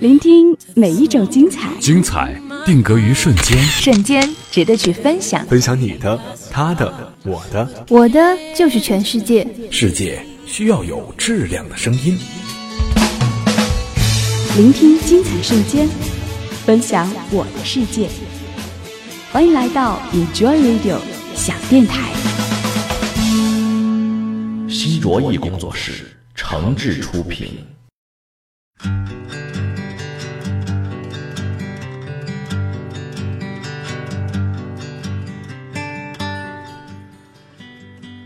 聆听每一种精彩，精彩定格于瞬间，瞬间值得去分享。分享你的、他的、我的，我的就是全世界。世界需要有质量的声音。聆听精彩瞬间，分享我的世界。欢迎来到 Enjoy Radio 小电台。新卓艺工作室诚挚出品。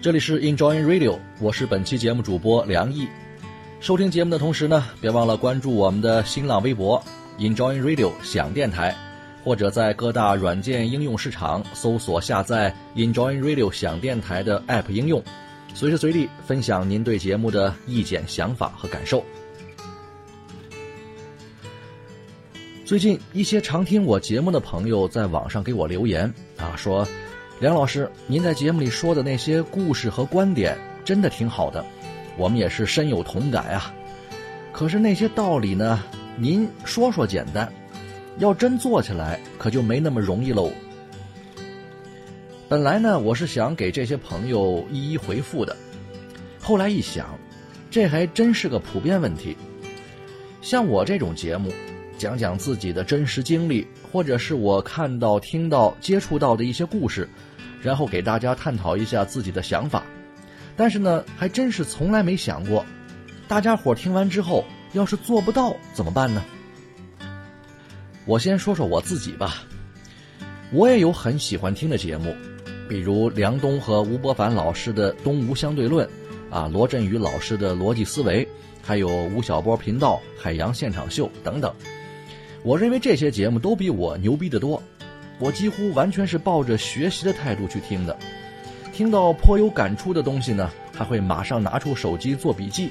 这里是 Enjoy Radio，我是本期节目主播梁毅。收听节目的同时呢，别忘了关注我们的新浪微博 Enjoy Radio 响电台，或者在各大软件应用市场搜索下载 Enjoy Radio 响电台的 App 应用，随时随地分享您对节目的意见、想法和感受。最近一些常听我节目的朋友在网上给我留言啊，说。梁老师，您在节目里说的那些故事和观点真的挺好的，我们也是深有同感啊。可是那些道理呢，您说说简单，要真做起来可就没那么容易喽。本来呢，我是想给这些朋友一一回复的，后来一想，这还真是个普遍问题。像我这种节目，讲讲自己的真实经历，或者是我看到、听到、接触到的一些故事。然后给大家探讨一下自己的想法，但是呢，还真是从来没想过，大家伙听完之后，要是做不到怎么办呢？我先说说我自己吧，我也有很喜欢听的节目，比如梁冬和吴伯凡老师的《东吴相对论》，啊，罗振宇老师的《逻辑思维》，还有吴晓波频道《海洋现场秀》等等。我认为这些节目都比我牛逼得多。我几乎完全是抱着学习的态度去听的，听到颇有感触的东西呢，还会马上拿出手机做笔记。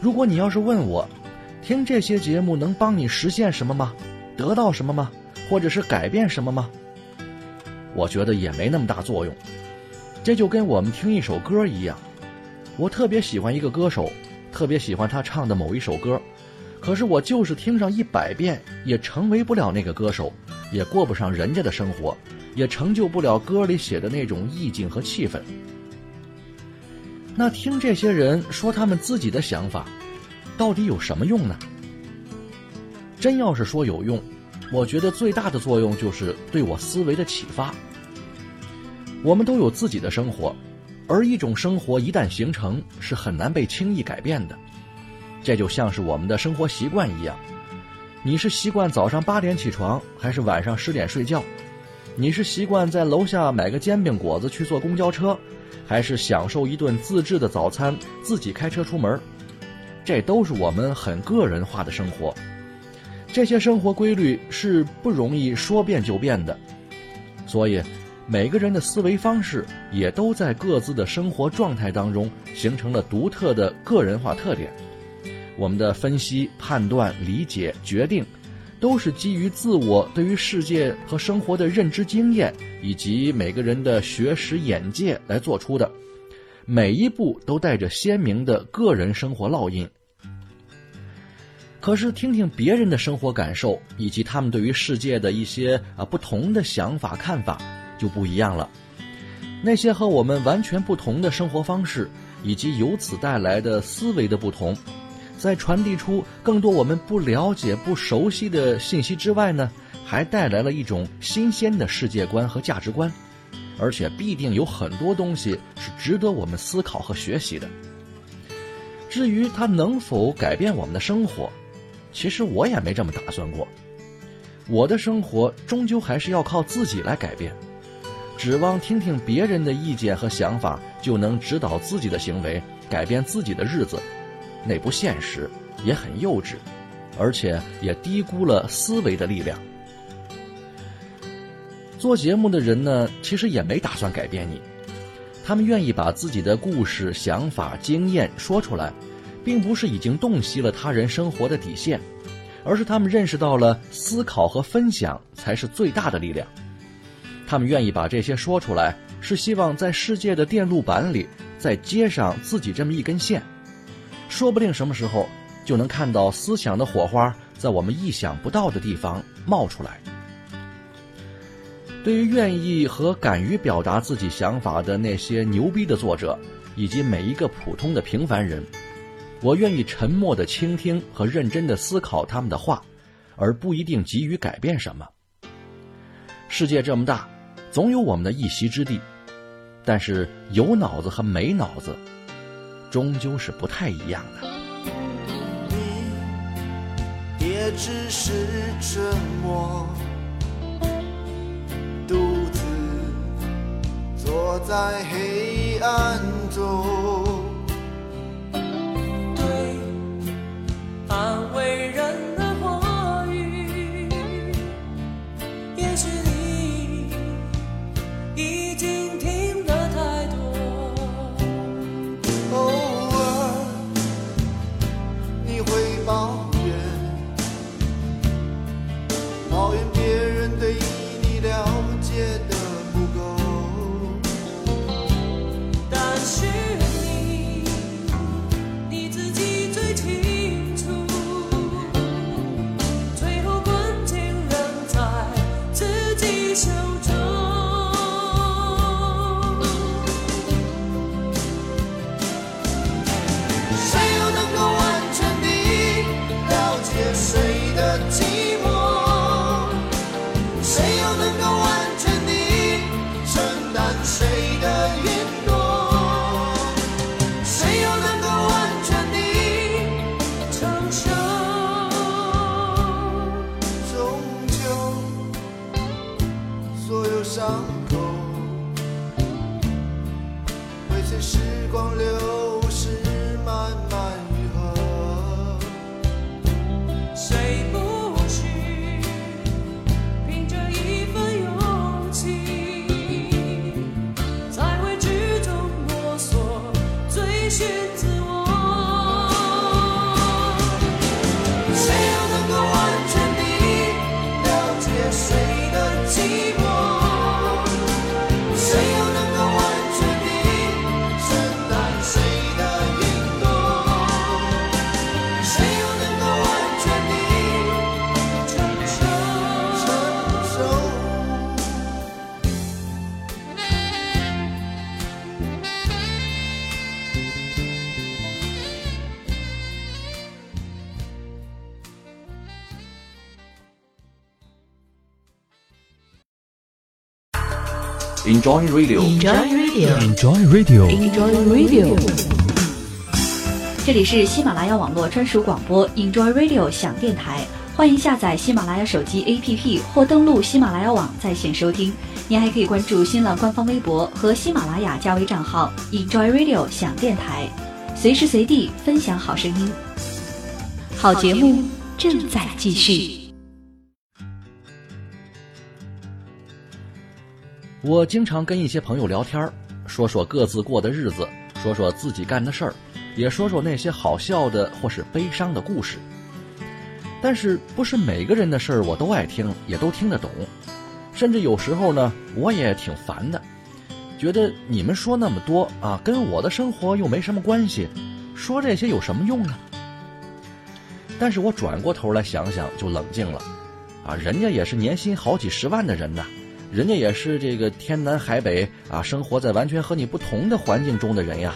如果你要是问我，听这些节目能帮你实现什么吗？得到什么吗？或者是改变什么吗？我觉得也没那么大作用。这就跟我们听一首歌一样，我特别喜欢一个歌手，特别喜欢他唱的某一首歌，可是我就是听上一百遍，也成为不了那个歌手。也过不上人家的生活，也成就不了歌里写的那种意境和气氛。那听这些人说他们自己的想法，到底有什么用呢？真要是说有用，我觉得最大的作用就是对我思维的启发。我们都有自己的生活，而一种生活一旦形成，是很难被轻易改变的。这就像是我们的生活习惯一样。你是习惯早上八点起床，还是晚上十点睡觉？你是习惯在楼下买个煎饼果子去坐公交车，还是享受一顿自制的早餐，自己开车出门？这都是我们很个人化的生活。这些生活规律是不容易说变就变的，所以每个人的思维方式也都在各自的生活状态当中形成了独特的个人化特点。我们的分析、判断、理解、决定，都是基于自我对于世界和生活的认知经验，以及每个人的学识眼界来做出的，每一步都带着鲜明的个人生活烙印。可是，听听别人的生活感受，以及他们对于世界的一些啊不同的想法看法，就不一样了。那些和我们完全不同的生活方式，以及由此带来的思维的不同。在传递出更多我们不了解、不熟悉的信息之外呢，还带来了一种新鲜的世界观和价值观，而且必定有很多东西是值得我们思考和学习的。至于它能否改变我们的生活，其实我也没这么打算过。我的生活终究还是要靠自己来改变，指望听听别人的意见和想法就能指导自己的行为、改变自己的日子。那不现实，也很幼稚，而且也低估了思维的力量。做节目的人呢，其实也没打算改变你，他们愿意把自己的故事、想法、经验说出来，并不是已经洞悉了他人生活的底线，而是他们认识到了思考和分享才是最大的力量。他们愿意把这些说出来，是希望在世界的电路板里再接上自己这么一根线。说不定什么时候就能看到思想的火花在我们意想不到的地方冒出来。对于愿意和敢于表达自己想法的那些牛逼的作者，以及每一个普通的平凡人，我愿意沉默的倾听和认真的思考他们的话，而不一定急于改变什么。世界这么大，总有我们的一席之地，但是有脑子和没脑子，终究是不太一样的。你也只是沉默。独自坐在黑暗中，所？Enjoy Radio，Enjoy Radio，Enjoy Radio，Enjoy Radio。这里是喜马拉雅网络专属广播 Enjoy Radio 响电台，欢迎下载喜马拉雅手机 APP 或登录喜马拉雅网在线收听。您还可以关注新浪官方微博和喜马拉雅加微账号 Enjoy Radio 响电台，随时随地分享好声音。好节目正在继续。我经常跟一些朋友聊天儿，说说各自过的日子，说说自己干的事儿，也说说那些好笑的或是悲伤的故事。但是不是每个人的事儿我都爱听，也都听得懂，甚至有时候呢，我也挺烦的，觉得你们说那么多啊，跟我的生活又没什么关系，说这些有什么用呢？但是我转过头来想想，就冷静了，啊，人家也是年薪好几十万的人呐。人家也是这个天南海北啊，生活在完全和你不同的环境中的人呀。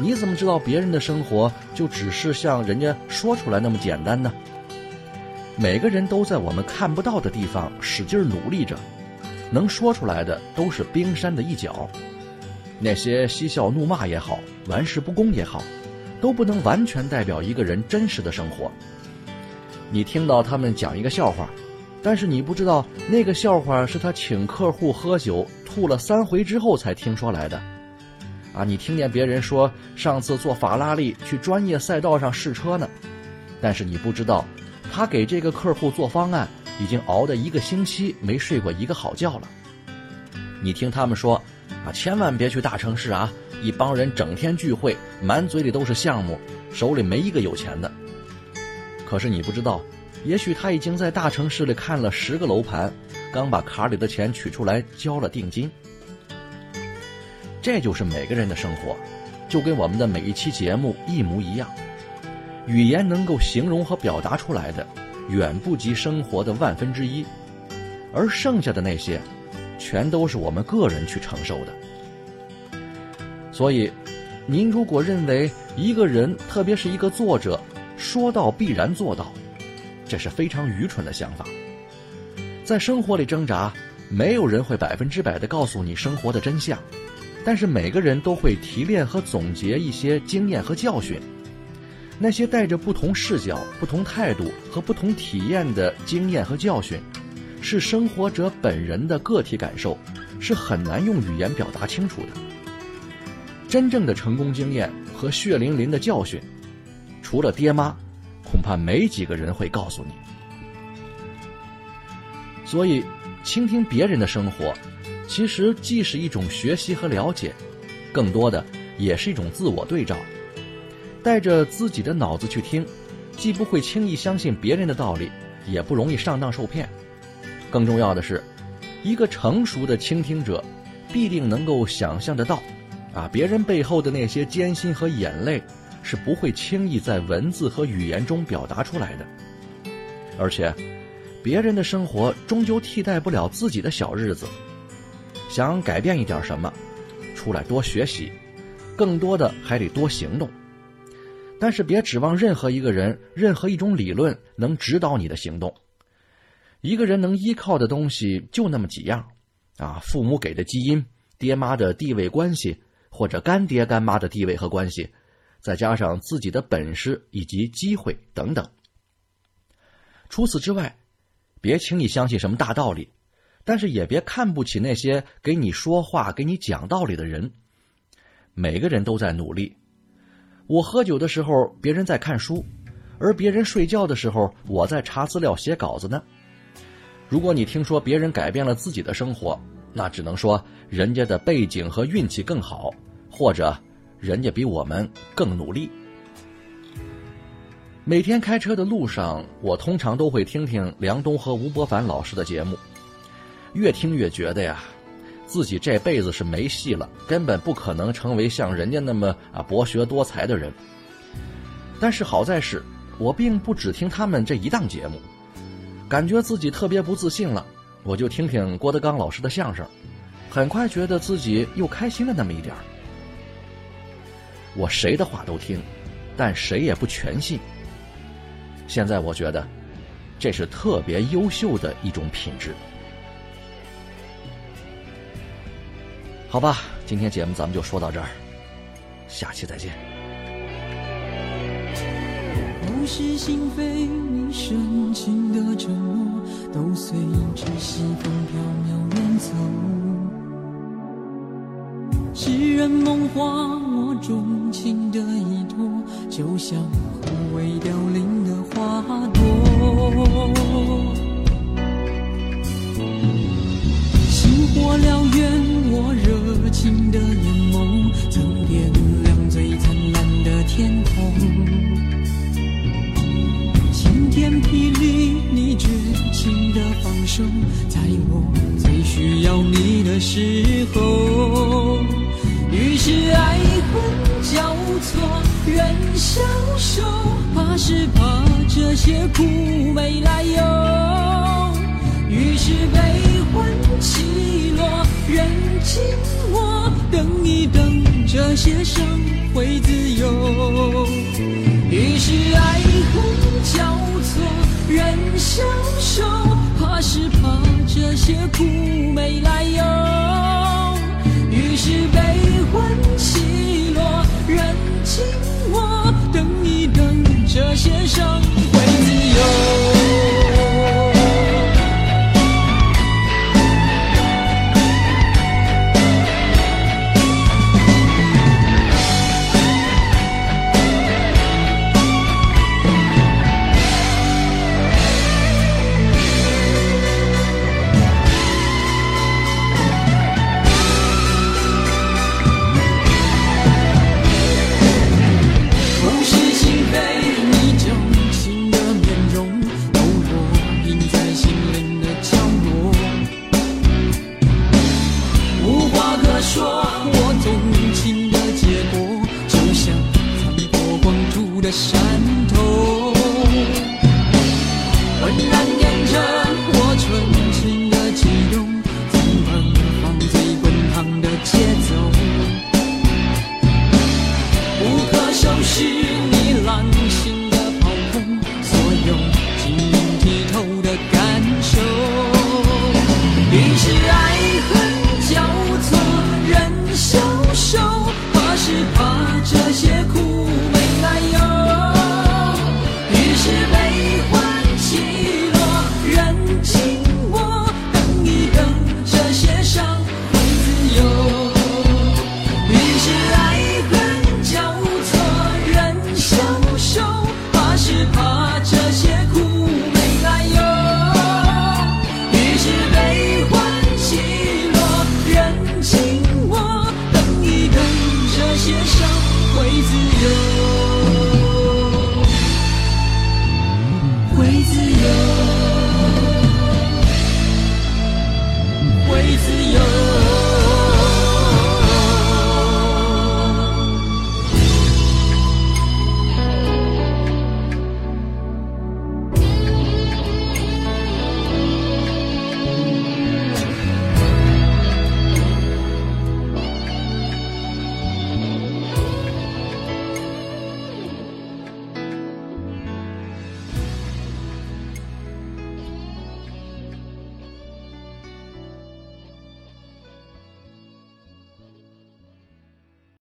你怎么知道别人的生活就只是像人家说出来那么简单呢？每个人都在我们看不到的地方使劲努力着，能说出来的都是冰山的一角。那些嬉笑怒骂也好，玩世不恭也好，都不能完全代表一个人真实的生活。你听到他们讲一个笑话。但是你不知道，那个笑话是他请客户喝酒吐了三回之后才听说来的，啊！你听见别人说上次坐法拉利去专业赛道上试车呢，但是你不知道，他给这个客户做方案已经熬的一个星期没睡过一个好觉了。你听他们说，啊，千万别去大城市啊！一帮人整天聚会，满嘴里都是项目，手里没一个有钱的。可是你不知道。也许他已经在大城市里看了十个楼盘，刚把卡里的钱取出来交了定金。这就是每个人的生活，就跟我们的每一期节目一模一样，语言能够形容和表达出来的，远不及生活的万分之一，而剩下的那些，全都是我们个人去承受的。所以，您如果认为一个人，特别是一个作者，说到必然做到，这是非常愚蠢的想法。在生活里挣扎，没有人会百分之百的告诉你生活的真相，但是每个人都会提炼和总结一些经验和教训。那些带着不同视角、不同态度和不同体验的经验和教训，是生活者本人的个体感受，是很难用语言表达清楚的。真正的成功经验和血淋淋的教训，除了爹妈，怕没几个人会告诉你。所以，倾听别人的生活，其实既是一种学习和了解，更多的也是一种自我对照。带着自己的脑子去听，既不会轻易相信别人的道理，也不容易上当受骗。更重要的是，一个成熟的倾听者，必定能够想象得到，啊，别人背后的那些艰辛和眼泪，是不会轻易在文字和语言中表达出来的。而且，别人的生活终究替代不了自己的小日子。想改变一点什么，出来多学习，更多的还得多行动。但是别指望任何一个人、任何一种理论能指导你的行动。一个人能依靠的东西就那么几样，啊，父母给的基因、爹妈的地位关系，或者干爹干妈的地位和关系，再加上自己的本事以及机会等等。除此之外，别轻易相信什么大道理，但是也别看不起那些给你说话、给你讲道理的人。每个人都在努力。我喝酒的时候，别人在看书；而别人睡觉的时候，我在查资料、写稿子呢。如果你听说别人改变了自己的生活，那只能说人家的背景和运气更好，或者人家比我们更努力。每天开车的路上，我通常都会听听梁冬和吴伯凡老师的节目，越听越觉得呀。自己这辈子是没戏了，根本不可能成为像人家那么啊博学多才的人。但是好在是，我并不只听他们这一档节目，感觉自己特别不自信了，我就听听郭德纲老师的相声，很快觉得自己又开心了那么一点儿。我谁的话都听，但谁也不全信。现在我觉得，这是特别优秀的一种品质。好吧，今天节目咱们就说到这儿，下期再见。是心非，你深情的承诺，都随着西风飘渺远走。诗人梦话，就像枯萎凋零的花朵。星火燎原。我热情的眼眸，曾点亮最灿烂的天空。晴天霹雳，你绝情的放手，在我最需要你的时候。些苦没来由。于是悲欢起落。人静默等一等，这些伤会自由。于是爱恨交错，人消瘦，怕是怕这些苦没来由。于是悲欢起落，人静默等一等，这些伤